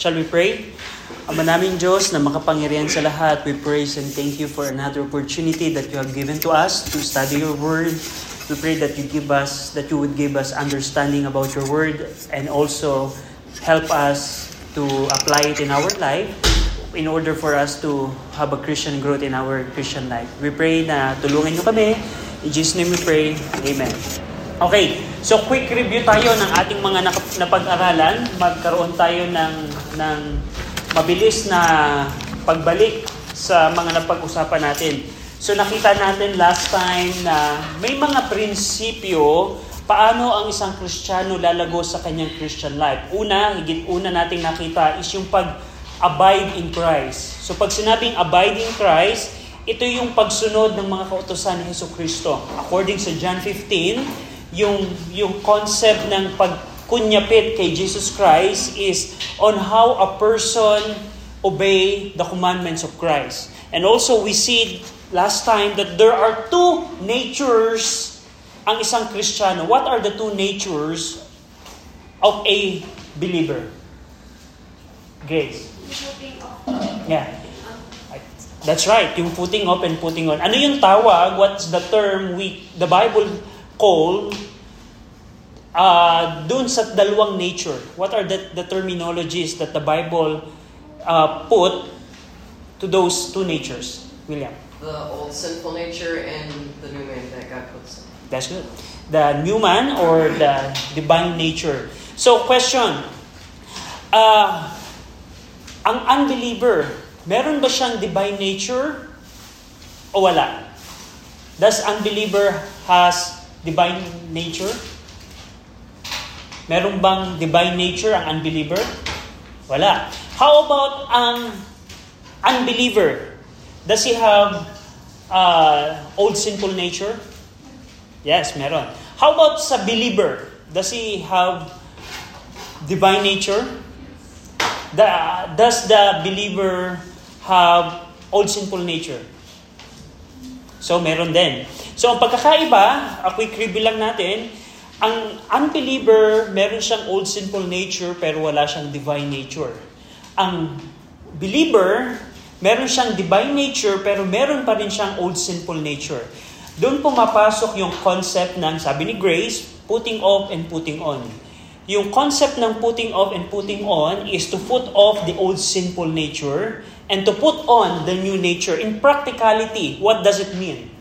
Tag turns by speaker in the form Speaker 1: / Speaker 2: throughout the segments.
Speaker 1: Shall we pray? Ama namin Diyos na makapangyarihan sa lahat, we praise and thank you for another opportunity that you have given to us to study your word. We pray that you give us, that you would give us understanding about your word and also help us to apply it in our life in order for us to have a Christian growth in our Christian life. We pray na tulungan nyo kami. In Jesus' name we pray. Amen. Okay, so quick review tayo ng ating mga napag-aralan. Magkaroon tayo ng, ng mabilis na pagbalik sa mga napag-usapan natin. So nakita natin last time na may mga prinsipyo paano ang isang Kristiyano lalago sa kanyang Christian life. Una, higit una nating nakita is yung pag-abide in Christ. So pag sinabing abide in Christ, ito yung pagsunod ng mga kautosan ni Heso Kristo. According sa John 15, yung, yung concept ng pagkunyapit kay Jesus Christ is on how a person obey the commandments of Christ. And also we see last time that there are two natures ang isang Kristiyano. What are the two natures of a believer? Grace. Yeah. That's right, yung putting off and putting on. Ano yung tawag? What's the term we the Bible call uh, dun sa dalawang nature? What are the, the terminologies that the Bible uh, put to those two natures? William.
Speaker 2: The old sinful nature and the new man that God puts in.
Speaker 1: That's good. The new man or the divine nature. So, question. Uh, ang unbeliever, meron ba siyang divine nature o wala? Does unbeliever has divine nature? Meron bang divine nature ang unbeliever? Wala. How about ang unbeliever? Does he have uh, old sinful nature? Yes, meron. How about sa believer? Does he have divine nature? The, does the believer have old sinful nature? So, meron din. So, ang pagkakaiba, a quick review lang natin, ang unbeliever, meron siyang old sinful nature pero wala siyang divine nature. Ang believer, meron siyang divine nature pero meron pa rin siyang old sinful nature. Doon pumapasok yung concept ng, sabi ni Grace, putting off and putting on. Yung concept ng putting off and putting on is to put off the old sinful nature and to put on the new nature. In practicality, what does it mean?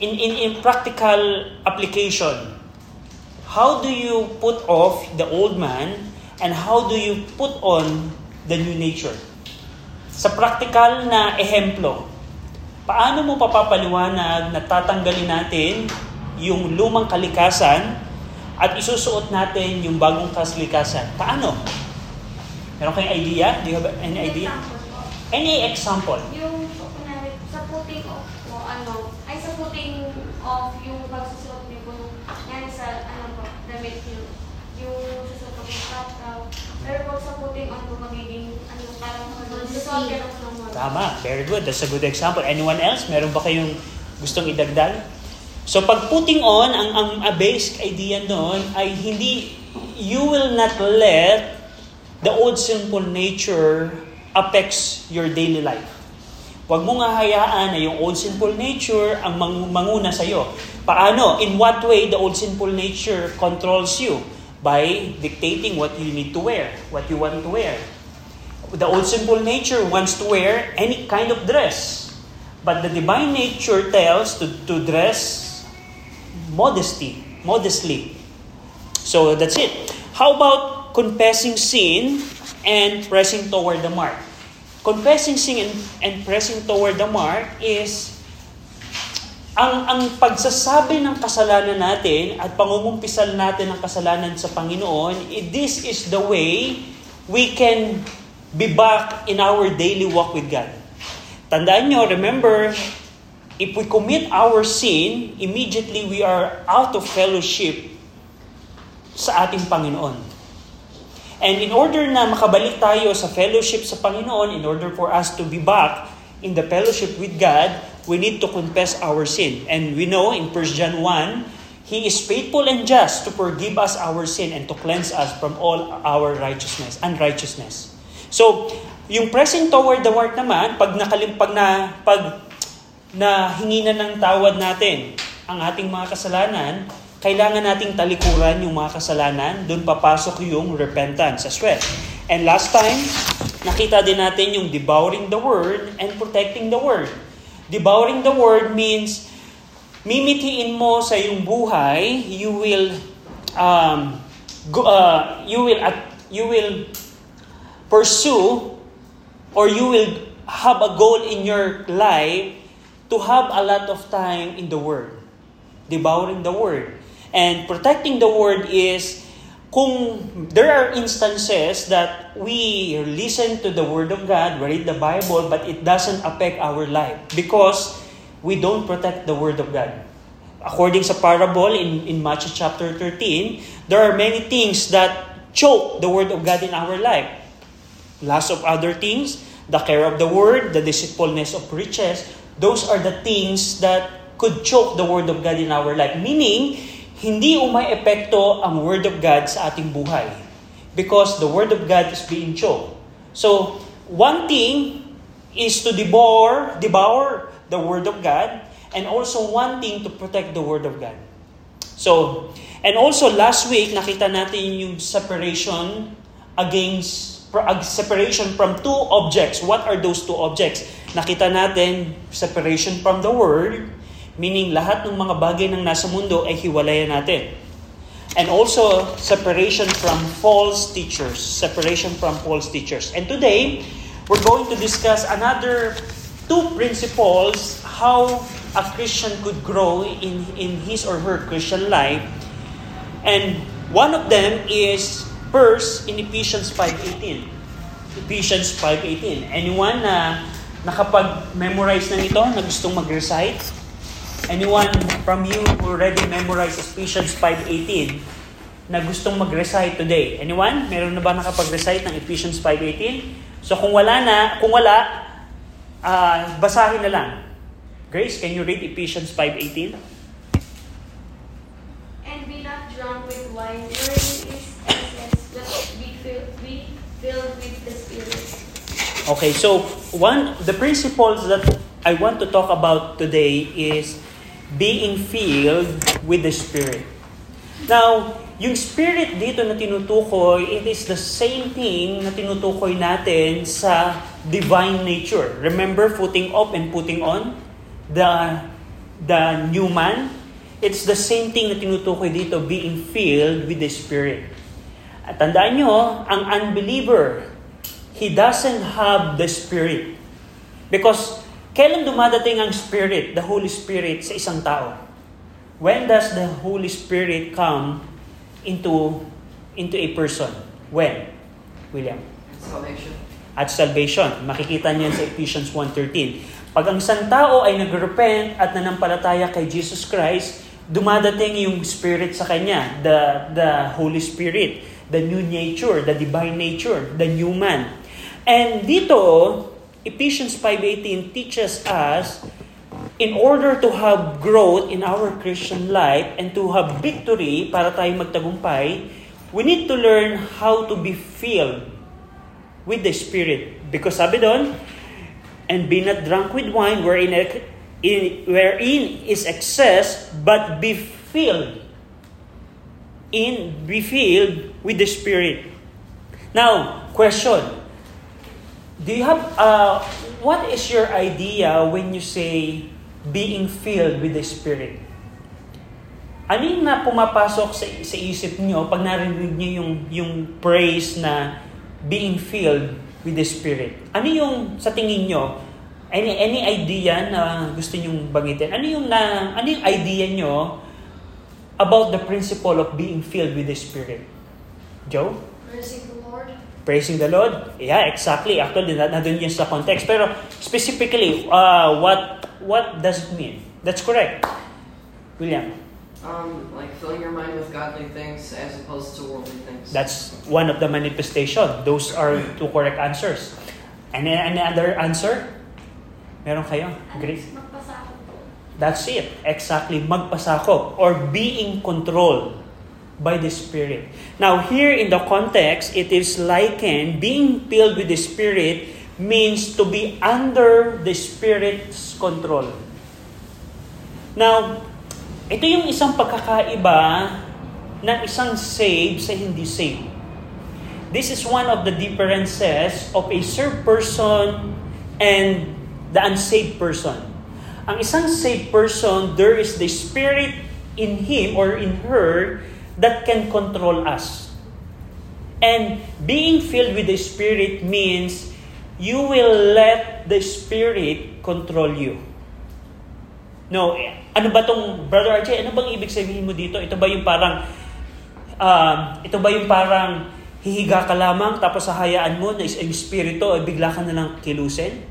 Speaker 1: In, in, in practical application, how do you put off the old man and how do you put on the new nature? Sa practical na ehemplo, paano mo papapaliwanag na tatanggalin natin yung lumang kalikasan at isusuot natin yung bagong kalikasan? Paano? Meron kayong idea? Do you have any idea? Any example?
Speaker 3: Yung, kunwari, sa putting off o ano, ay sa putting off yung pagsusuot niyo po nung, yan sa, ano po, damit niyo, yung susuot po yung kataw. Pero pag sa putting on po, magiging, ano, parang ka ng sunod.
Speaker 1: Tama. Very good. That's a good example. Anyone else? Meron ba kayong gustong idagdag? So pag putting on, ang, ang a basic idea noon ay hindi, you will not let the old sinful nature affects your daily life. Huwag mo nga hayaan na yung old sinful nature ang mang- manguna sa'yo. Paano? In what way the old sinful nature controls you? By dictating what you need to wear, what you want to wear. The old sinful nature wants to wear any kind of dress. But the divine nature tells to, to dress modesty, modestly. So that's it. How about confessing sin and pressing toward the mark? Confessing sin and, and pressing toward the mark is ang ang pagsasabi ng kasalanan natin at pangungumpisal natin ng kasalanan sa Panginoon, this is the way we can be back in our daily walk with God. Tandaan nyo, remember, if we commit our sin, immediately we are out of fellowship sa ating Panginoon. And in order na makabalik tayo sa fellowship sa Panginoon, in order for us to be back in the fellowship with God, we need to confess our sin. And we know in 1 John 1, He is faithful and just to forgive us our sin and to cleanse us from all our righteousness, unrighteousness. So, yung pressing toward the mark naman, pag nakalimpag na, pag na hingi na ng tawad natin ang ating mga kasalanan, kailangan nating talikuran yung mga kasalanan, doon papasok yung repentance as well. And last time, nakita din natin yung devouring the word and protecting the word. Devouring the word means mimitiin mo sa iyong buhay, you will um, go, uh, you will at, you will pursue or you will have a goal in your life to have a lot of time in the word. Devouring the word. And protecting the word is kung there are instances that we listen to the word of God, we read the Bible, but it doesn't affect our life because we don't protect the word of God. According sa parable in, in Matthew chapter 13, there are many things that choke the word of God in our life. Loss of other things, the care of the word, the deceitfulness of riches, those are the things that could choke the word of God in our life. Meaning, hindi umay epekto ang word of God sa ating buhay. Because the word of God is being choked. So, one thing is to devour, devour the word of God, and also one thing to protect the word of God. So, and also last week, nakita natin yung separation against, separation from two objects. What are those two objects? Nakita natin separation from the word, meaning lahat ng mga bagay ng nasa mundo ay hiwalayan natin. And also, separation from false teachers. Separation from false teachers. And today, we're going to discuss another two principles how a Christian could grow in, in his or her Christian life. And one of them is first in Ephesians 5.18. Ephesians 5.18. Anyone na nakapag-memorize na ito, na gustong mag-recite? Anyone from you who already memorized Ephesians 5.18 na gustong mag-recite today? Anyone? Meron na ba nakapag-recite ng Ephesians 5.18? So kung wala na, kung wala, uh, basahin na lang. Grace, can you read Ephesians 5.18?
Speaker 3: And be not drunk with wine, wherein is excess, but be filled, be filled with the Spirit.
Speaker 1: Okay, so one the principles that I want to talk about today is being filled with the Spirit. Now, yung Spirit dito na tinutukoy, it is the same thing na tinutukoy natin sa divine nature. Remember putting off and putting on the the new man? It's the same thing na tinutukoy dito, being filled with the Spirit. At tandaan nyo, ang unbeliever, he doesn't have the Spirit. Because kailan dumadating ang Spirit, the Holy Spirit sa isang tao? When does the Holy Spirit come into into a person? When? William?
Speaker 2: Salvation.
Speaker 1: At salvation. Makikita niyan sa Ephesians 1.13. Pag ang isang tao ay nag-repent at nanampalataya kay Jesus Christ, dumadating yung Spirit sa kanya, the, the Holy Spirit, the new nature, the divine nature, the new man. And dito, Ephesians 5.18 teaches us in order to have growth in our Christian life and to have victory para tayo magtagumpay, we need to learn how to be filled with the Spirit. Because sabi doon, and be not drunk with wine wherein, in, wherein is excess, but be filled in, be filled with the Spirit. Now, question. Do you have, uh, what is your idea when you say being filled with the Spirit? Ano yung na pumapasok sa, sa isip nyo pag narinig nyo yung, yung praise na being filled with the Spirit? Ano yung sa tingin nyo? Any, any idea na gusto nyong bangitin? Ano yung, na, ano yung idea nyo about the principle of being filled with the Spirit? Joe?
Speaker 3: Lord.
Speaker 1: Praising the Lord? Yeah, exactly. Actually, na, na yun sa context. Pero specifically, uh, what what does it mean? That's correct. William?
Speaker 2: Um, like filling your mind with godly things as opposed to worldly things.
Speaker 1: That's one of the manifestation. Those are two correct answers. Any, any other answer? Meron kayo?
Speaker 3: Ano, ako po.
Speaker 1: That's it. Exactly. Magpasakop or being controlled by the Spirit. Now, here in the context, it is likened, being filled with the Spirit means to be under the Spirit's control. Now, ito yung isang pagkakaiba ng isang saved sa hindi saved. This is one of the differences of a saved person and the unsaved person. Ang isang saved person, there is the Spirit in him or in her that can control us. And being filled with the Spirit means you will let the Spirit control you. No, ano ba tong Brother RJ, ano bang ibig sabihin mo dito? Ito ba yung parang uh, ito ba yung parang hihiga ka lamang tapos hahayaan mo na yung spirito ay bigla ka na lang kilusin?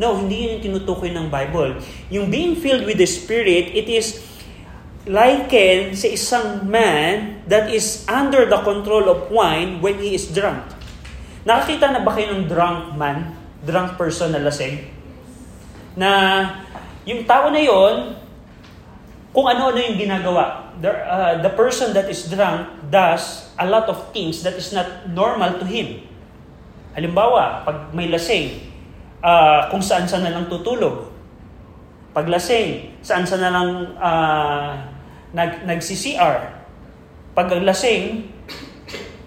Speaker 1: No, hindi yun yung tinutukoy ng Bible. Yung being filled with the Spirit, it is likened sa isang man that is under the control of wine when he is drunk. Nakakita na ba kayo ng drunk man? Drunk person na lasing? Na yung tao na yon, kung ano-ano yung ginagawa. The, uh, the person that is drunk does a lot of things that is not normal to him. Halimbawa, pag may lasing, uh, kung saan saan na lang tutulog. Paglasing, saan saan na lang uh, nag, nag-CCR. Paglasing,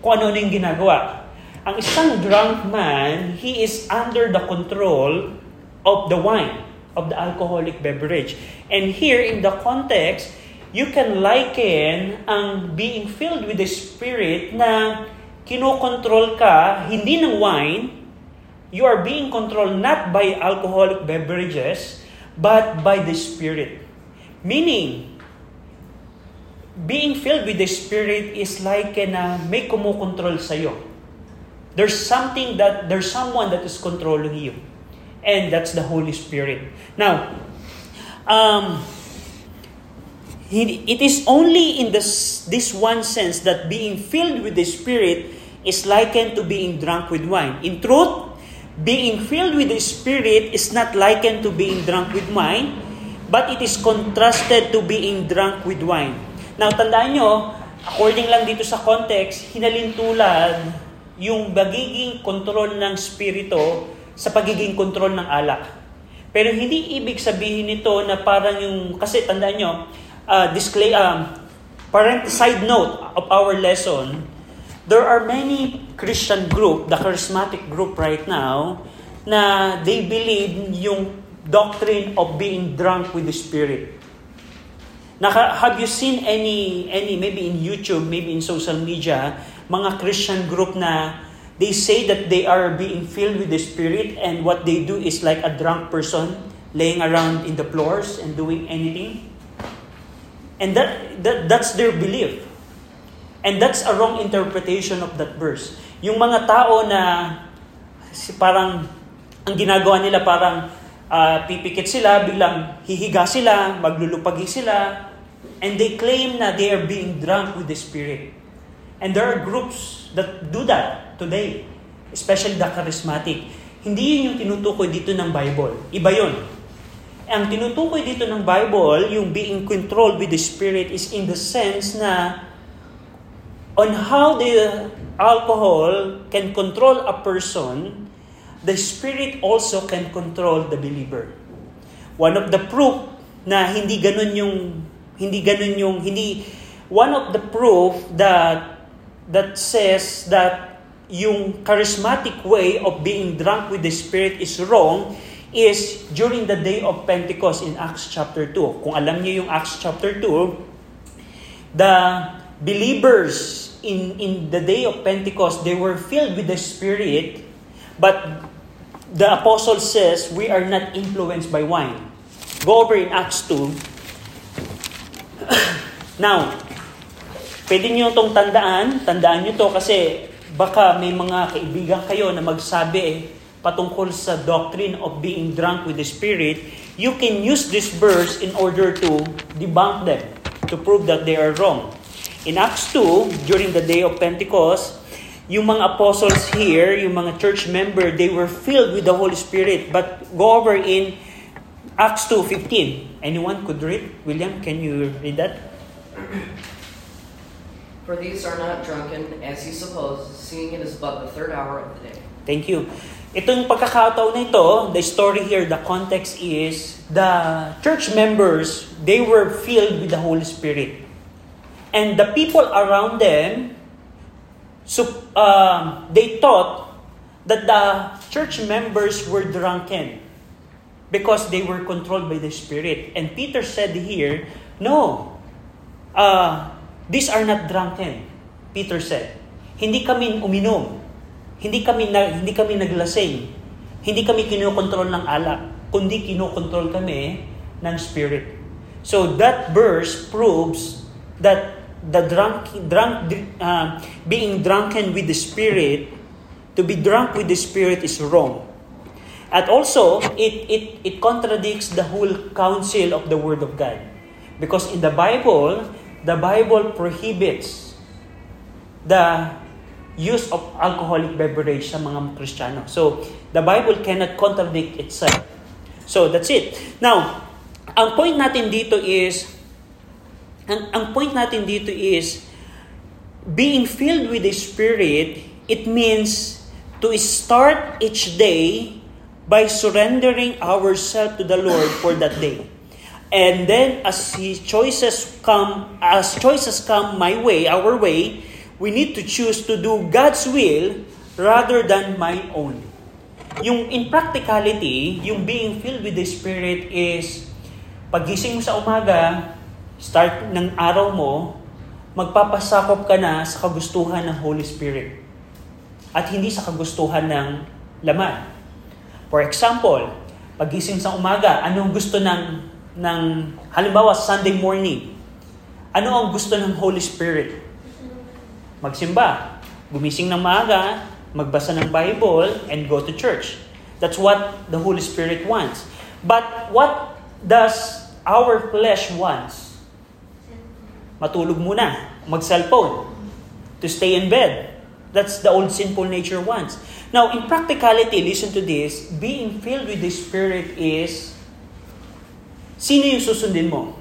Speaker 1: kung ano yung ginagawa. Ang isang drunk man, he is under the control of the wine, of the alcoholic beverage. And here in the context, you can liken ang being filled with the Spirit na kinokontrol ka, hindi ng wine, you are being controlled not by alcoholic beverages, but by the Spirit. Meaning, being filled with the Spirit is like na may kumukontrol sa'yo. There's something that, there's someone that is controlling you. And that's the Holy Spirit. Now, um, it is only in this, this one sense that being filled with the Spirit is likened to being drunk with wine. In truth, being filled with the Spirit is not likened to being drunk with wine, but it is contrasted to being drunk with wine. Now, tandaan nyo, according lang dito sa context, hinalintulad yung magiging kontrol ng Spirito sa pagiging kontrol ng alak. Pero hindi ibig sabihin nito na parang yung, kasi tandaan nyo, uh, display, um, parent side note of our lesson, there are many Christian group, the charismatic group right now, na they believe yung doctrine of being drunk with the Spirit. Naka, have you seen any, any, maybe in YouTube, maybe in social media, mga Christian group na they say that they are being filled with the Spirit and what they do is like a drunk person laying around in the floors and doing anything? And that, that that's their belief. And that's a wrong interpretation of that verse. Yung mga tao na parang ang ginagawa nila parang uh, pipikit sila, biglang hihiga sila, maglulupagi sila, and they claim na they are being drunk with the Spirit. And there are groups that do that today, especially the charismatic. Hindi yun yung tinutukoy dito ng Bible. Iba yun. Ang tinutukoy dito ng Bible, yung being controlled with the Spirit is in the sense na on how the alcohol can control a person, the Spirit also can control the believer. One of the proof na hindi ganun yung hindi ganun yung hindi one of the proof that that says that yung charismatic way of being drunk with the Spirit is wrong is during the day of Pentecost in Acts chapter 2. Kung alam niyo yung Acts chapter 2, the believers in, in the day of Pentecost, they were filled with the Spirit, but the apostle says, we are not influenced by wine. Go over in Acts 2. Now, pwede nyo itong tandaan, tandaan nyo to kasi baka may mga kaibigan kayo na magsabi eh, patungkol sa doctrine of being drunk with the Spirit, you can use this verse in order to debunk them, to prove that they are wrong. In Acts 2, during the day of Pentecost, yung mga apostles here, yung mga church member, they were filled with the Holy Spirit. But go over in Acts 2.15. Anyone could read? William, can you read that?
Speaker 2: For these are not drunken, as you suppose, seeing it is but the third hour of the day.
Speaker 1: Thank you. Itong pagkakataon na ito, the story here, the context is, the church members, they were filled with the Holy Spirit. And the people around them, so, uh, they thought that the church members were drunken because they were controlled by the Spirit. And Peter said here, no, uh, these are not drunken, Peter said. Hindi kami uminom. Hindi kami na, hindi kami naglasing. Hindi kami kinokontrol ng alak, kundi kinokontrol kami ng spirit. So that verse proves that the drunk drunk uh, being drunken with the spirit to be drunk with the spirit is wrong. At also it it it contradicts the whole counsel of the word of God. Because in the Bible, the Bible prohibits the use of alcoholic beverage sa mga Kristiyano. So, the Bible cannot contradict itself. So, that's it. Now, ang point natin dito is, ang, ang point natin dito is, being filled with the Spirit, it means to start each day by surrendering ourselves to the Lord for that day. And then as his choices come, as choices come my way, our way, we need to choose to do God's will rather than my own. Yung in practicality, yung being filled with the Spirit is pagising mo sa umaga, start ng araw mo, magpapasakop ka na sa kagustuhan ng Holy Spirit at hindi sa kagustuhan ng laman. For example, pagising sa umaga, anong gusto ng, ng halimbawa Sunday morning, ano ang gusto ng Holy Spirit? magsimba, gumising ng maaga, magbasa ng Bible, and go to church. That's what the Holy Spirit wants. But what does our flesh wants? Matulog muna, mag-cellphone, to stay in bed. That's the old sinful nature wants. Now, in practicality, listen to this, being filled with the Spirit is, sino yung susundin mo?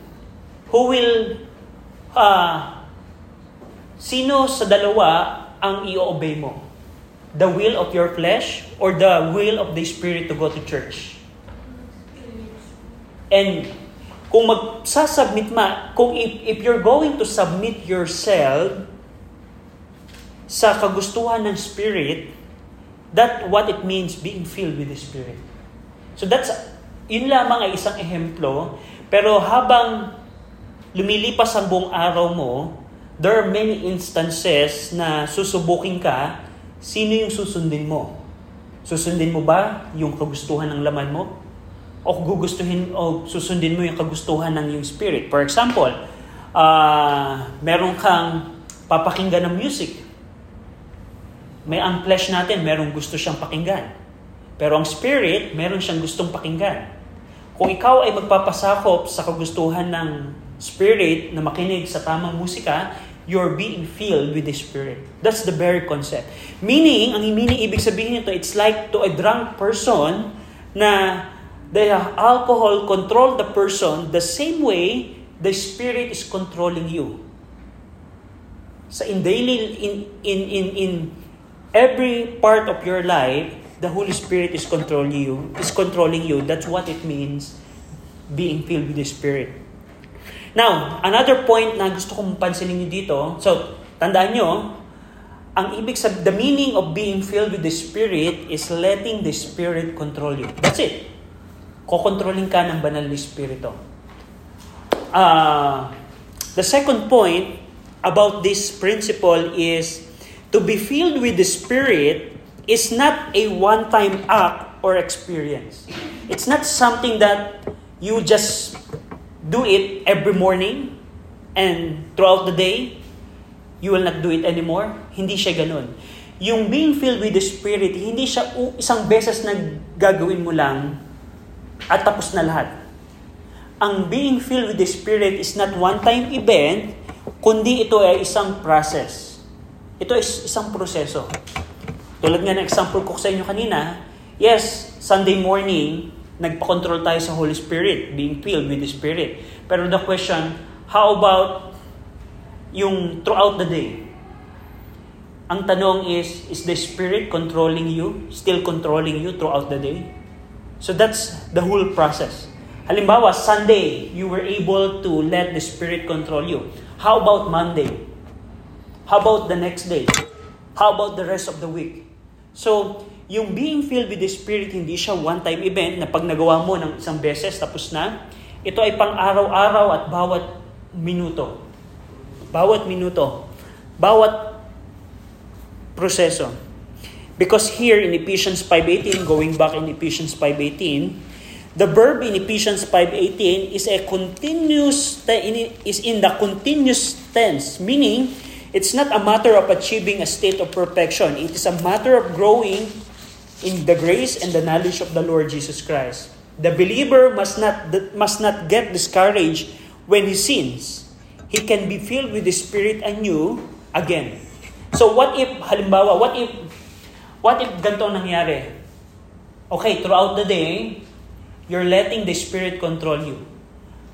Speaker 1: Who will uh, Sino sa dalawa ang i-obey mo? The will of your flesh or the will of the Spirit to go to church? And kung magsasubmit ma, kung if, if you're going to submit yourself sa kagustuhan ng Spirit, that what it means being filled with the Spirit. So that's, yun lamang ay isang ehemplo, pero habang lumilipas ang buong araw mo, there are many instances na susubukin ka, sino yung susundin mo? Susundin mo ba yung kagustuhan ng laman mo? O gugustuhin o susundin mo yung kagustuhan ng yung spirit? For example, uh, meron kang papakinggan ng music. May ang natin, merong gusto siyang pakinggan. Pero ang spirit, meron siyang gustong pakinggan. Kung ikaw ay magpapasakop sa kagustuhan ng spirit na makinig sa tamang musika, you're being filled with the Spirit. That's the very concept. Meaning, ang meaning ibig sabihin nito, it's like to a drunk person na the alcohol control the person the same way the Spirit is controlling you. Sa in daily, in, in, in, in every part of your life, the Holy Spirit is controlling you, is controlling you. That's what it means being filled with the Spirit. Now, another point na gusto kong pansinin niyo dito, so, tandaan nyo, ang ibig sabihin, the meaning of being filled with the Spirit is letting the Spirit control you. That's it. Kokontrolling ka ng banal na Espiritu. Uh, the second point about this principle is to be filled with the Spirit is not a one-time act or experience. It's not something that you just do it every morning and throughout the day, you will not do it anymore. Hindi siya ganun. Yung being filled with the Spirit, hindi siya isang beses na gagawin mo lang at tapos na lahat. Ang being filled with the Spirit is not one-time event, kundi ito ay isang process. Ito ay isang proseso. Tulad nga ng example ko sa inyo kanina, yes, Sunday morning, nagpa-control tayo sa Holy Spirit, being filled with the Spirit. Pero the question, how about yung throughout the day? Ang tanong is, is the Spirit controlling you? Still controlling you throughout the day? So that's the whole process. Halimbawa, Sunday, you were able to let the Spirit control you. How about Monday? How about the next day? How about the rest of the week? So, yung being filled with the Spirit, hindi siya one-time event na pag nagawa mo ng isang beses, tapos na. Ito ay pang araw-araw at bawat minuto. Bawat minuto. Bawat proseso. Because here in Ephesians 5.18, going back in Ephesians 5.18, the verb in Ephesians 5.18 is a continuous, is in the continuous tense, meaning it's not a matter of achieving a state of perfection. It is a matter of growing in the grace and the knowledge of the Lord Jesus Christ. The believer must not, must not get discouraged when he sins. He can be filled with the Spirit anew again. So what if, halimbawa, what if What if ganito nangyari? Okay, throughout the day, you're letting the Spirit control you.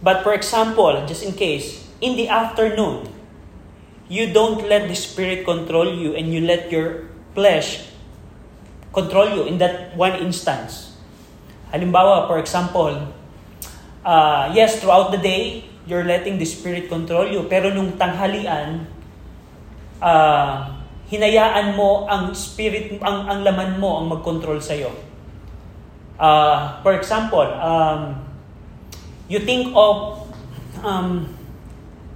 Speaker 1: But for example, just in case, in the afternoon, you don't let the Spirit control you and you let your flesh control you in that one instance. Halimbawa, for example, uh, yes, throughout the day, you're letting the Spirit control you. Pero nung tanghalian, uh, hinayaan mo ang spirit, ang, ang laman mo ang mag-control sa'yo. Uh, for example, um, you think of, um,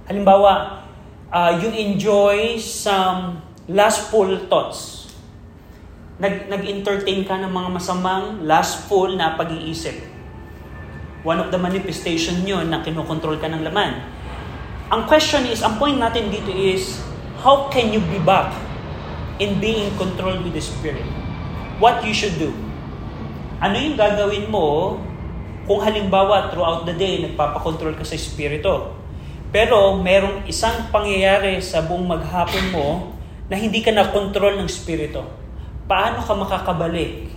Speaker 1: halimbawa, uh, you enjoy some lustful thoughts. Nag, nag-entertain ka ng mga masamang lustful na pag-iisip. One of the manifestation yun na kinokontrol ka ng laman. Ang question is, ang point natin dito is, how can you be back in being controlled with the Spirit. What you should do. Ano yung gagawin mo kung halimbawa throughout the day nagpapakontrol ka sa Espiritu. Pero merong isang pangyayari sa buong maghapon mo na hindi ka na-control ng Espiritu. Paano ka makakabalik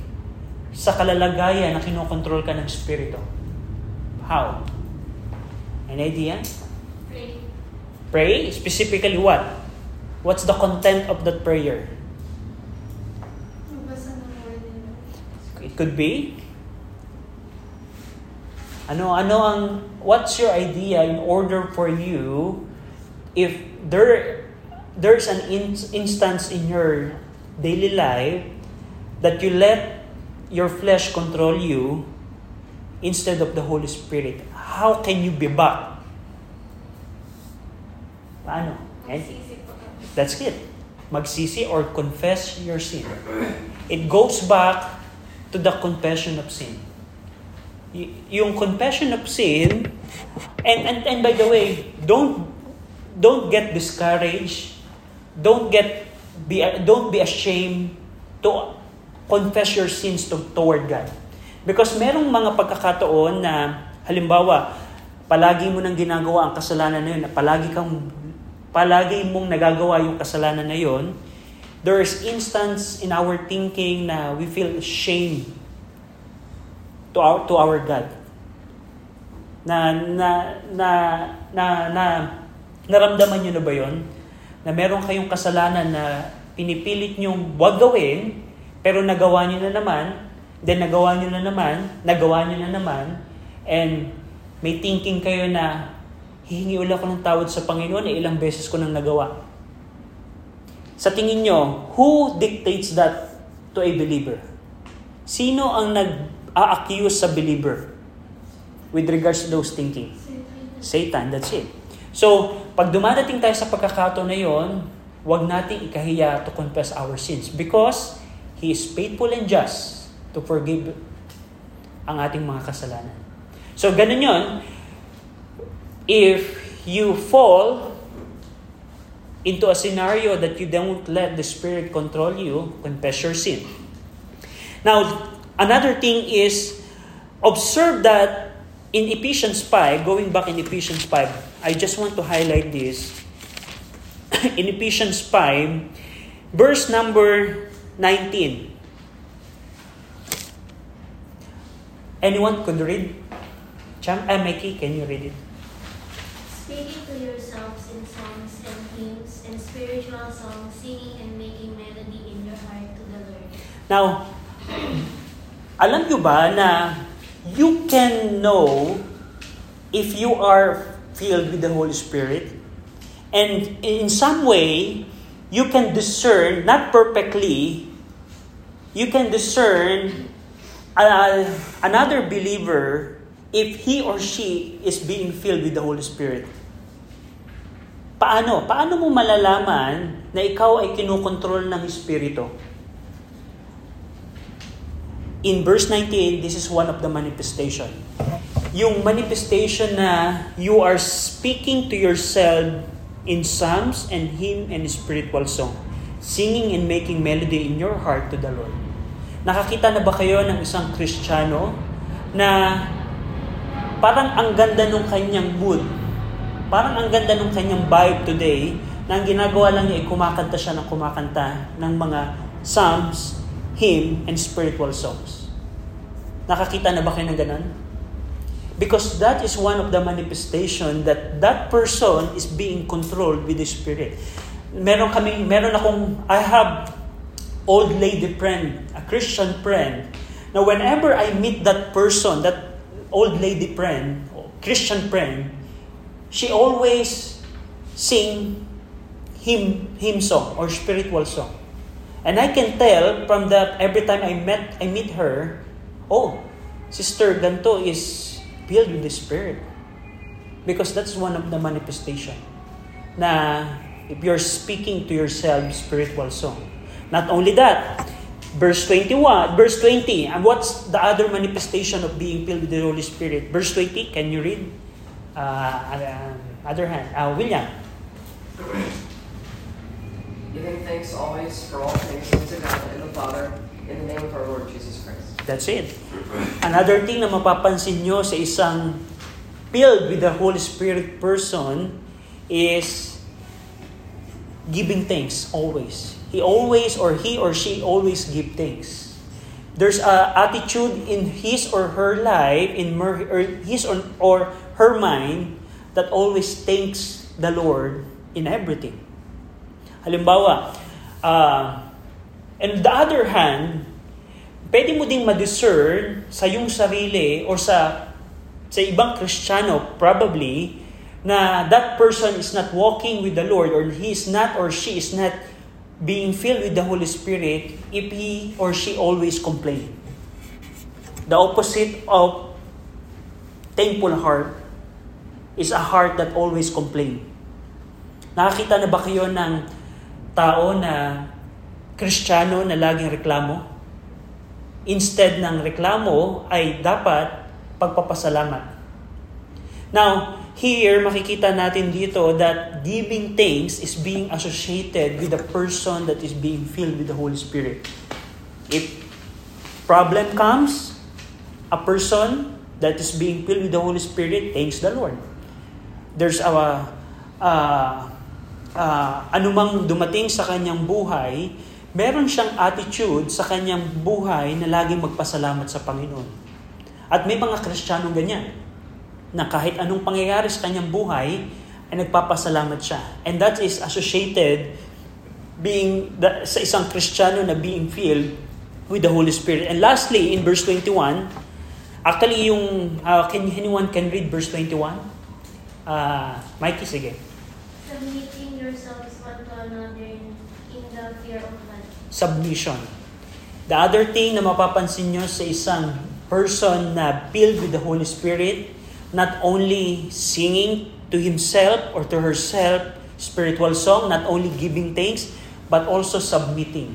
Speaker 1: sa kalalagayan na kinokontrol ka ng Espiritu? How? An idea?
Speaker 3: Pray.
Speaker 1: Pray? Specifically what? What's the content of that prayer? It could be ano ano ang what's your idea in order for you if there there's an in, instance in your daily life that you let your flesh control you instead of the Holy Spirit how can you be back paano
Speaker 3: kami.
Speaker 1: That's it. Magsisi or confess your sin. It goes back to the confession of sin. Y- yung confession of sin, and, and, and by the way, don't, don't get discouraged. Don't get, be, don't be ashamed to confess your sins to, toward God. Because merong mga pagkakataon na, halimbawa, palagi mo nang ginagawa ang kasalanan na yun, na palagi kang palagi mong nagagawa yung kasalanan na yon, there's instance in our thinking na we feel shame to our to our God. Na na na na, na naramdaman niyo na ba yon? Na meron kayong kasalanan na pinipilit niyong wag gawin, pero nagawa niyo na naman, then nagawa niyo na naman, nagawa niyo na naman, and may thinking kayo na hihingi ulit ako ng tawad sa Panginoon, eh, ilang beses ko nang nagawa. Sa tingin nyo, who dictates that to a believer? Sino ang nag-a-accuse sa believer with regards to those thinking? Satan, that's it. So, pag dumadating tayo sa pagkakataon na yon, huwag nating ikahiya to confess our sins because He is faithful and just to forgive ang ating mga kasalanan. So, ganun yon if you fall into a scenario that you don't let the Spirit control you, confess your sin. Now, another thing is observe that in Ephesians 5, going back in Ephesians 5, I just want to highlight this. in Ephesians 5, verse number 19. Anyone could read? Cham, uh, Mikey, can you read it?
Speaker 4: Speaking to yourselves in songs and hymns and spiritual songs, singing and making melody in your heart to the Lord.
Speaker 1: Now, alam nyo ba na you can know if you are filled with the Holy Spirit? And in some way, you can discern, not perfectly, you can discern uh, another believer if he or she is being filled with the Holy Spirit. Paano? Paano mo malalaman na ikaw ay kinukontrol ng Espiritu? In verse 98, this is one of the manifestation. Yung manifestation na you are speaking to yourself in psalms and hymn and spiritual song, singing and making melody in your heart to the Lord. Nakakita na ba kayo ng isang Kristiyano na parang ang ganda ng kanyang mood, parang ang ganda ng kanyang vibe today, na ang ginagawa lang niya ay kumakanta siya ng kumakanta ng mga psalms, hymn, and spiritual songs. Nakakita na ba kayo ng ganun? Because that is one of the manifestation that that person is being controlled with the Spirit. Meron kaming, meron akong, I have old lady friend, a Christian friend, na whenever I meet that person, that old lady friend, Christian friend, she always sing hymn, hymn song or spiritual song. And I can tell from that every time I met I meet her, oh, Sister Ganto is filled with the Spirit. Because that's one of the manifestation na if you're speaking to yourself spiritual song. Not only that, verse 21, verse 20, and what's the other manifestation of being filled with the Holy Spirit? Verse 20, can you read? Uh, uh, other hand, uh, William.
Speaker 2: Giving thanks always for all things to God and the Father, in the name of our Lord Jesus Christ.
Speaker 1: That's it. Another thing na mapapansin nyo sa isang filled with the Holy Spirit person is giving thanks always. He always or he or she always give thanks. There's a attitude in his or her life, in his or, or her mind, that always thanks the Lord in everything. Halimbawa, uh, and the other hand, pwede mo ding ma-discern sa yung sarili or sa sa ibang Kristiyano probably na that person is not walking with the Lord or he is not or she is not being filled with the Holy Spirit if he or she always complain. The opposite of thankful heart is a heart that always complain. Nakakita na ba kayo ng tao na Kristiyano na laging reklamo? instead ng reklamo ay dapat pagpapasalamat. Now, here makikita natin dito that giving thanks is being associated with the person that is being filled with the Holy Spirit. If problem comes, a person that is being filled with the Holy Spirit thanks the Lord. There's a uh, uh, anumang dumating sa kanyang buhay, meron siyang attitude sa kanyang buhay na laging magpasalamat sa Panginoon. At may mga Kristiyanong ganyan, na kahit anong pangyayari sa kanyang buhay, ay nagpapasalamat siya. And that is associated being the, sa isang Kristiyano na being filled with the Holy Spirit. And lastly, in verse 21, actually yung, uh, can anyone can read verse 21? Uh, Mikey, sige.
Speaker 4: Submitting yourselves one to another in the fear of God.
Speaker 1: submission. The other thing na mapapansin nyo sa isang person na filled with the Holy Spirit, not only singing to himself or to herself spiritual song, not only giving thanks, but also submitting.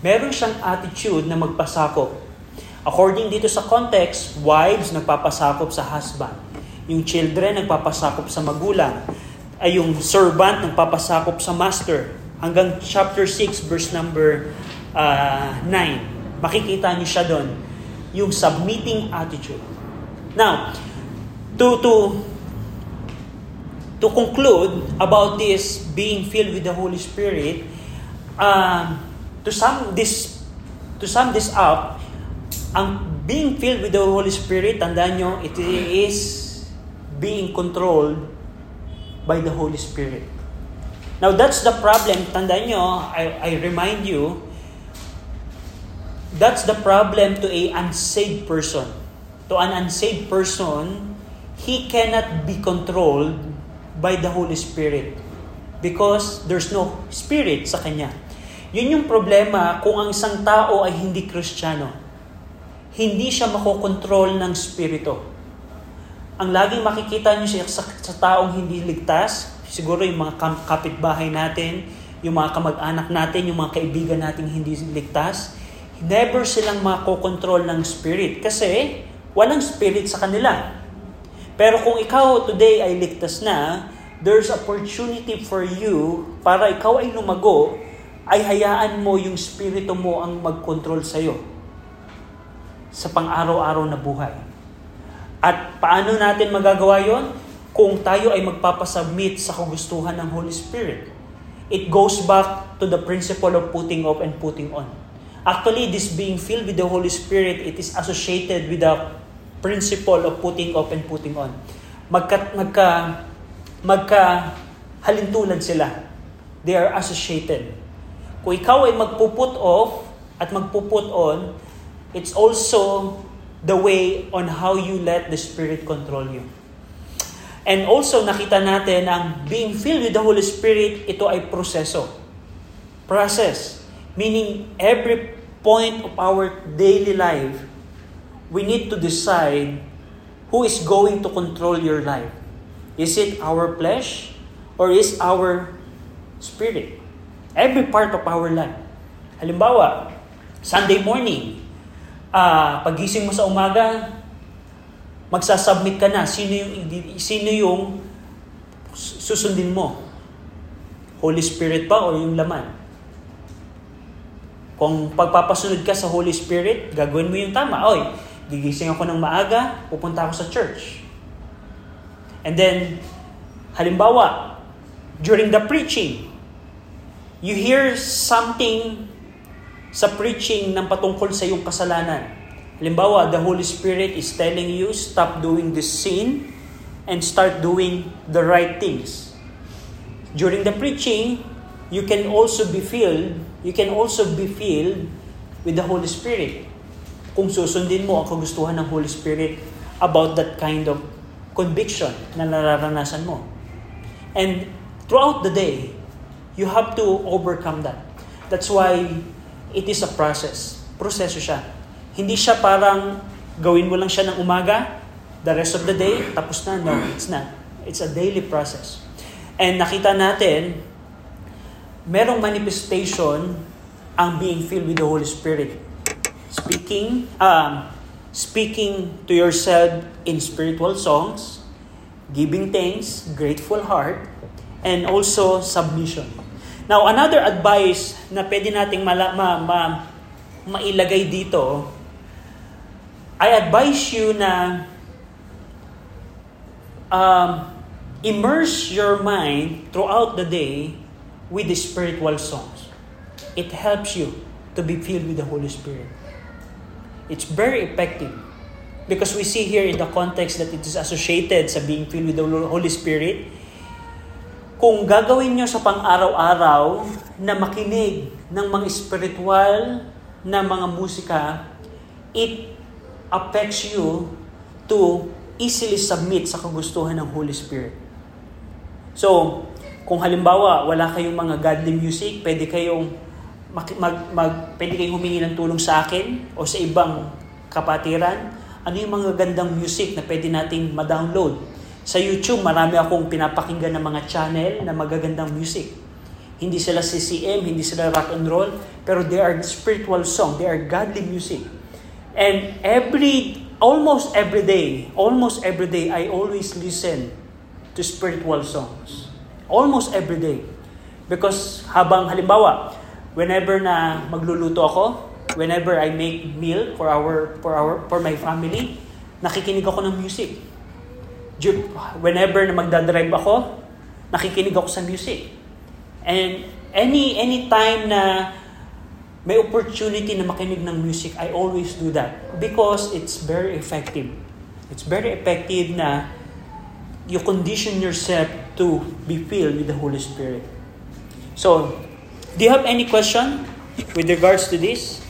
Speaker 1: Meron siyang attitude na magpasakop. According dito sa context, wives nagpapasakop sa husband. Yung children nagpapasakop sa magulang. Ay yung servant nagpapasakop sa master hanggang chapter 6 verse number uh, 9. Makikita niyo siya doon, yung submitting attitude. Now, to to to conclude about this being filled with the Holy Spirit, um, to sum this to sum this up, ang being filled with the Holy Spirit, tandaan nyo, it is being controlled by the Holy Spirit. Now, that's the problem. Tandaan nyo, I, I remind you, that's the problem to a unsaved person. To an unsaved person, he cannot be controlled by the Holy Spirit because there's no spirit sa kanya. Yun yung problema kung ang isang tao ay hindi kristyano. Hindi siya makokontrol ng spirito. Ang laging makikita niyo siya sa, sa taong hindi ligtas, siguro yung mga kapitbahay natin, yung mga kamag-anak natin, yung mga kaibigan nating hindi ligtas, never silang makokontrol ng spirit kasi walang spirit sa kanila. Pero kung ikaw today ay ligtas na, there's opportunity for you para ikaw ay lumago ay hayaan mo yung spirito mo ang mag-control sa'yo sa pang-araw-araw na buhay. At paano natin magagawa yon? Kung tayo ay magpapasubmit sa kagustuhan ng Holy Spirit. It goes back to the principle of putting off and putting on. Actually, this being filled with the Holy Spirit, it is associated with the principle of putting off and putting on. Magka, magka, magka halintulad sila. They are associated. Kung ikaw ay magpuput off at magpuput on, it's also the way on how you let the Spirit control you. And also nakita natin ang being filled with the Holy Spirit, ito ay proseso. Process. Meaning every point of our daily life, we need to decide who is going to control your life. Is it our flesh or is our spirit? Every part of our life. Halimbawa, Sunday morning, uh, pagising mo sa umaga, magsasubmit ka na. Sino yung, sino yung susundin mo? Holy Spirit pa o yung laman? Kung pagpapasunod ka sa Holy Spirit, gagawin mo yung tama. Oy, gigising ako ng maaga, pupunta ako sa church. And then, halimbawa, during the preaching, you hear something sa preaching ng patungkol sa iyong kasalanan. Halimbawa, the Holy Spirit is telling you, stop doing this sin and start doing the right things. During the preaching, you can also be filled, you can also be filled with the Holy Spirit. Kung susundin mo ang kagustuhan ng Holy Spirit about that kind of conviction na nararanasan mo. And throughout the day, You have to overcome that. That's why it is a process. Proseso siya. Hindi siya parang gawin mo lang siya ng umaga, the rest of the day, tapos na. No, it's not. It's a daily process. And nakita natin, merong manifestation ang being filled with the Holy Spirit. Speaking, um, speaking to yourself in spiritual songs, giving thanks, grateful heart, and also submission. Now, another advice na pwede nating mala, ma, ma, mailagay dito, I advise you na um, immerse your mind throughout the day with the spiritual songs. It helps you to be filled with the Holy Spirit. It's very effective because we see here in the context that it is associated sa being filled with the Holy Spirit kung gagawin nyo sa pang-araw-araw na makinig ng mga spiritual na mga musika, it affects you to easily submit sa kagustuhan ng Holy Spirit. So, kung halimbawa wala kayong mga godly music, pwede kayong mag, mag, mag, pwede kayong humingi ng tulong sa akin o sa ibang kapatiran. Ano yung mga gandang music na pwede nating ma-download? Sa YouTube, marami akong pinapakinggan ng mga channel na magagandang music. Hindi sila CCM, hindi sila rock and roll, pero they are spiritual song, they are godly music. And every, almost every day, almost every day, I always listen to spiritual songs. Almost every day. Because habang halimbawa, whenever na magluluto ako, whenever I make meal for our for our for my family, nakikinig ako ng music whenever na magdadrive ako, nakikinig ako sa music. And any any time na may opportunity na makinig ng music, I always do that because it's very effective. It's very effective na you condition yourself to be filled with the Holy Spirit. So, do you have any question with regards to this?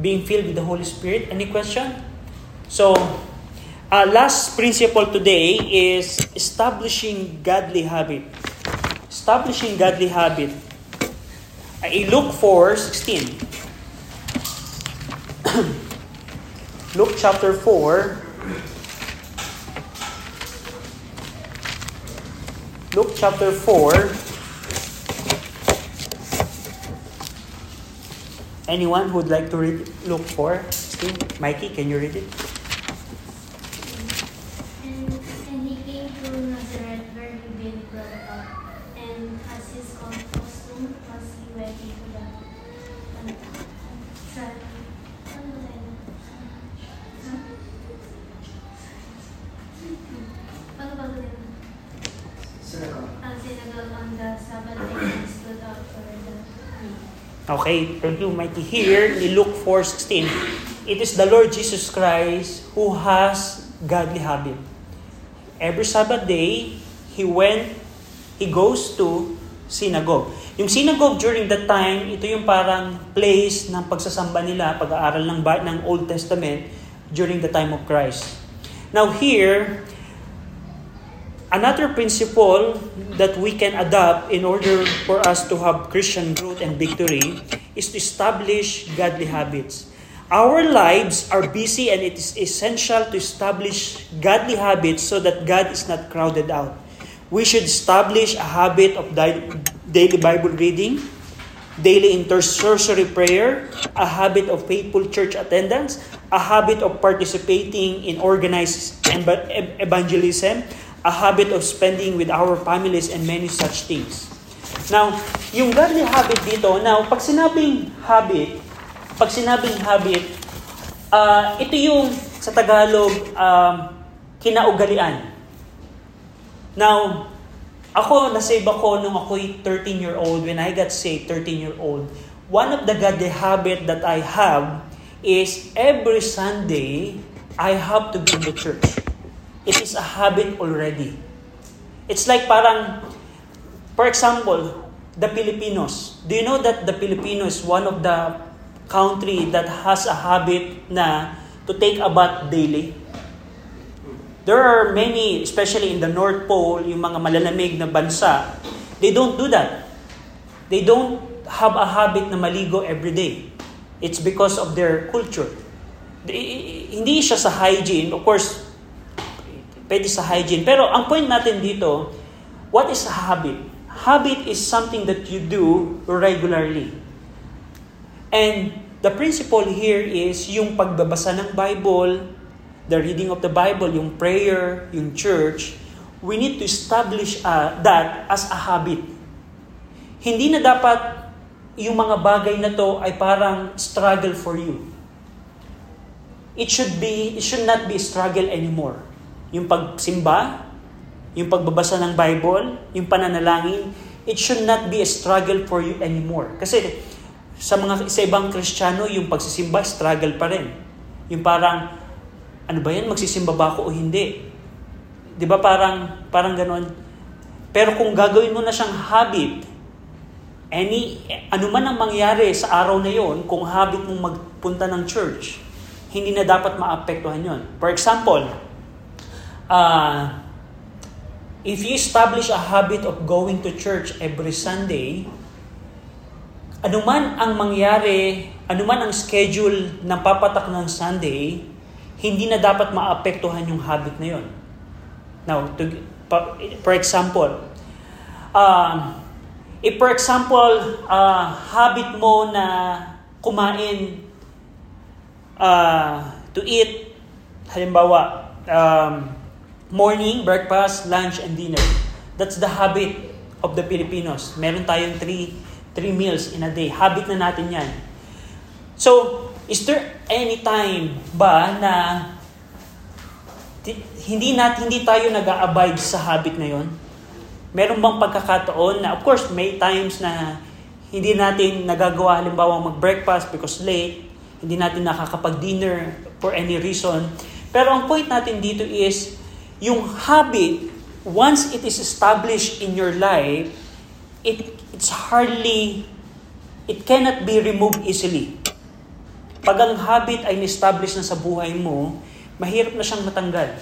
Speaker 1: Being filled with the Holy Spirit? Any question? So, uh, last principle today is establishing godly habit. Establishing godly habit. I Luke 4, 16. Luke chapter 4, Luke chapter 4. Anyone who would like to read Luke 4? Steve, Mikey, can you read it? Okay, thank you, Mikey. Here, in Luke 4.16, it is the Lord Jesus Christ who has godly habit. Every Sabbath day, He went, He goes to synagogue. Yung synagogue during that time, ito yung parang place ng pagsasamba nila, pag-aaral ng, ng Old Testament during the time of Christ. Now here, Another principle that we can adopt in order for us to have Christian growth and victory is to establish godly habits. Our lives are busy and it is essential to establish godly habits so that God is not crowded out. We should establish a habit of daily Bible reading, daily intercessory prayer, a habit of faithful church attendance, a habit of participating in organized eva- ev- evangelism, a habit of spending with our families and many such things. Now, yung godly habit dito, now, pag sinabing habit, pag sinabing habit, ah, ito yung sa Tagalog, um, kinaugalian. Now, ako, nasave ako nung ako'y 13-year-old. When I got saved, 13-year-old, one of the godly habit that I have is every Sunday, I have to be in the church. It is a habit already. It's like parang, for example, the Filipinos. Do you know that the Filipinos is one of the country that has a habit na to take a bath daily? There are many, especially in the North Pole, yung mga malalamig na bansa, they don't do that. They don't have a habit na maligo every day. It's because of their culture. Di- Hindi siya sa hygiene. Of course, pwede sa hygiene. Pero ang point natin dito, what is a habit? Habit is something that you do regularly. And the principle here is yung pagbabasa ng Bible, the reading of the Bible, yung prayer, yung church, we need to establish uh, that as a habit. Hindi na dapat yung mga bagay na to ay parang struggle for you. It should be, it should not be struggle anymore. Yung pagsimba, yung pagbabasa ng Bible, yung pananalangin, it should not be a struggle for you anymore. Kasi sa mga sa ibang Kristiyano, yung pagsisimba, struggle pa rin. Yung parang, ano ba yan, magsisimba ba ako o hindi? Di ba parang, parang ganon? Pero kung gagawin mo na siyang habit, any, ano man ang mangyari sa araw na yon, kung habit mong magpunta ng church, hindi na dapat maapektuhan yon. For example, uh, if you establish a habit of going to church every Sunday, anuman ang mangyari, anuman ang schedule ng papatak ng Sunday, hindi na dapat maapektuhan yung habit na yon. Now, to, for example, uh, if for example, uh, habit mo na kumain uh, to eat, halimbawa, um, morning, breakfast, lunch, and dinner. That's the habit of the Filipinos. Meron tayong three, three meals in a day. Habit na natin yan. So, is there any time ba na hindi nat hindi tayo nag-abide sa habit na yon? Meron bang pagkakataon na, of course, may times na hindi natin nagagawa halimbawa mag-breakfast because late, hindi natin nakakapag-dinner for any reason. Pero ang point natin dito is, yung habit, once it is established in your life, it it's hardly, it cannot be removed easily. Pag ang habit ay na-establish na sa buhay mo, mahirap na siyang matanggal.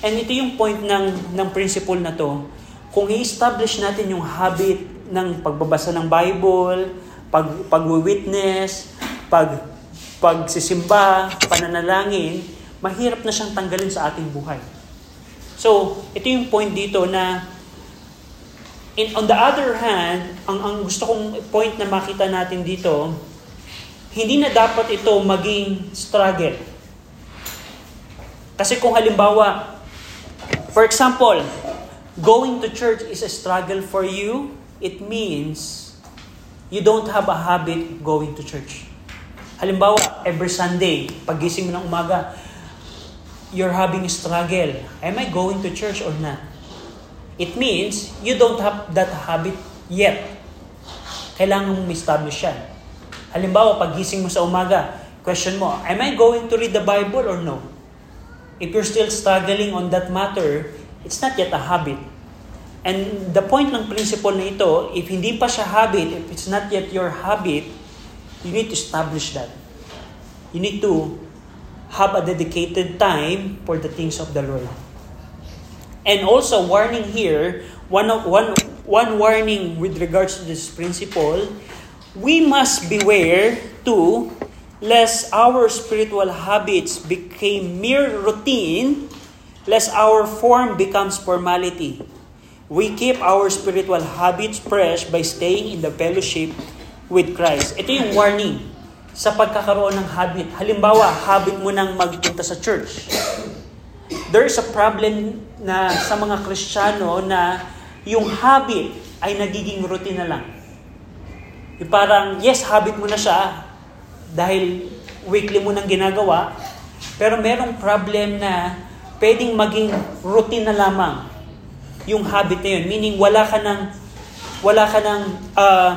Speaker 1: And ito yung point ng, ng principle na to. Kung i-establish natin yung habit ng pagbabasa ng Bible, pag, pag-witness, pag, pagsisimba, pananalangin, mahirap na siyang tanggalin sa ating buhay. So, ito yung point dito na in, on the other hand, ang, ang gusto kong point na makita natin dito, hindi na dapat ito maging struggle. Kasi kung halimbawa, for example, going to church is a struggle for you, it means you don't have a habit going to church. Halimbawa, every Sunday, pagising mo ng umaga, you're having struggle. Am I going to church or not? It means you don't have that habit yet. Kailangan mong establish yan. Halimbawa, pagising mo sa umaga, question mo, am I going to read the Bible or no? If you're still struggling on that matter, it's not yet a habit. And the point ng principle na ito, if hindi pa siya habit, if it's not yet your habit, you need to establish that. You need to have a dedicated time for the things of the Lord. And also, warning here, one, of, one, one warning with regards to this principle, we must beware too, lest our spiritual habits became mere routine, lest our form becomes formality. We keep our spiritual habits fresh by staying in the fellowship with Christ. Ito yung warning sa pagkakaroon ng habit. Halimbawa, habit mo nang magpunta sa church. There is a problem na sa mga Kristiyano na yung habit ay nagiging routine na lang. Yung parang, yes, habit mo na siya dahil weekly mo nang ginagawa, pero merong problem na pwedeng maging routine na lamang yung habit na yun. Meaning, wala ka ng, wala ka ng, uh,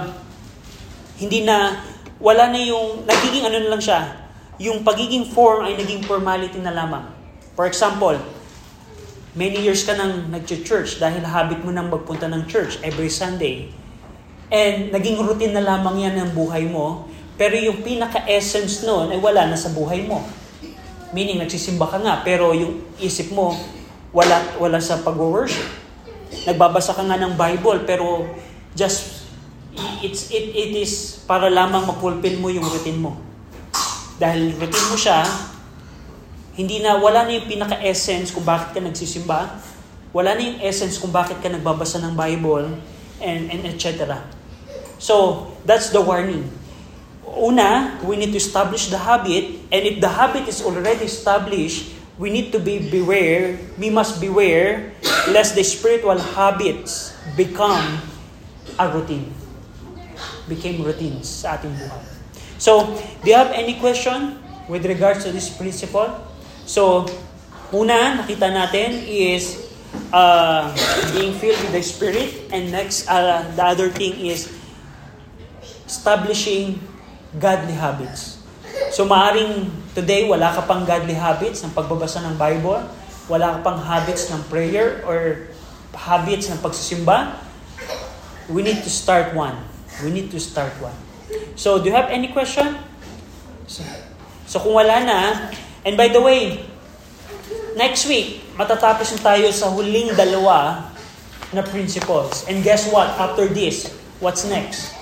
Speaker 1: hindi na, wala na yung, nagiging ano na lang siya, yung pagiging form ay naging formality na lamang. For example, many years ka nang nag-church dahil habit mo nang magpunta ng church every Sunday. And naging routine na lamang yan ng buhay mo, pero yung pinaka-essence noon ay wala na sa buhay mo. Meaning, nagsisimba ka nga, pero yung isip mo, wala, wala sa pag-worship. Nagbabasa ka nga ng Bible, pero just, it's, it, it is para lamang mapulpil mo yung routine mo. Dahil routine mo siya, hindi na, wala na yung pinaka-essence kung bakit ka nagsisimba, wala na yung essence kung bakit ka nagbabasa ng Bible, and, and etc. So, that's the warning. Una, we need to establish the habit, and if the habit is already established, we need to be beware, we must beware, lest the spiritual habits become a routine. Became routines sa ating buhay. So, do you have any question with regards to this principle? So, una, nakita natin is uh, being filled with the Spirit, and next, uh, the other thing is establishing godly habits. So maaring today wala ka pang godly habits ng pagbabasa ng Bible, wala ka pang habits ng prayer or habits ng pagsisimba, we need to start one. We need to start one. So, do you have any question? So, so kung wala na, and by the way, next week, matatapos na tayo sa huling dalawa na principles. And guess what? After this, what's next?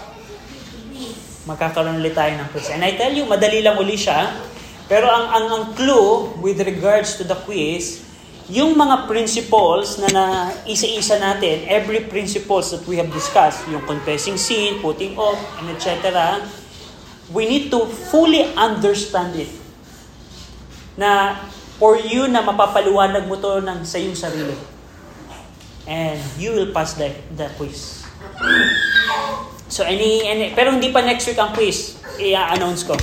Speaker 1: magkakaroon ulit tayo ng quiz. And I tell you, madali lang uli siya. Pero ang, ang, ang clue with regards to the quiz, yung mga principles na na isa-isa natin, every principles that we have discussed, yung confessing sin, putting off, and etc., we need to fully understand it. Na for you na mapapaliwanag mo to ng sa iyong sarili. And you will pass the, the quiz. So any, any pero hindi pa next week ang quiz. I-announce ko.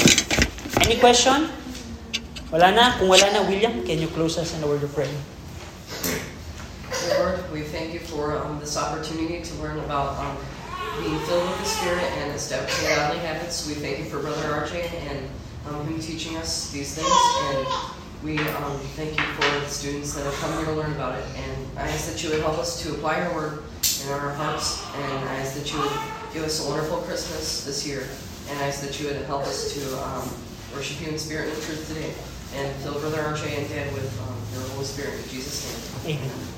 Speaker 1: Any question? Wala na? Kung wala na, William, can you close us in a word of prayer?
Speaker 2: Lord, we thank you for um, this opportunity to learn about um, be filled with the Spirit and establishing godly habits. We thank you for Brother RJ and um, him teaching us these things. And we um, thank you for the students that have come here to learn about it. And I ask that you would help us to apply your word in our hearts. And I ask that you would give us a wonderful Christmas this year. And I ask that you would help us to um, worship you in spirit and truth today. And fill Brother RJ and Dad with um, your Holy Spirit. In Jesus' name.
Speaker 1: Amen.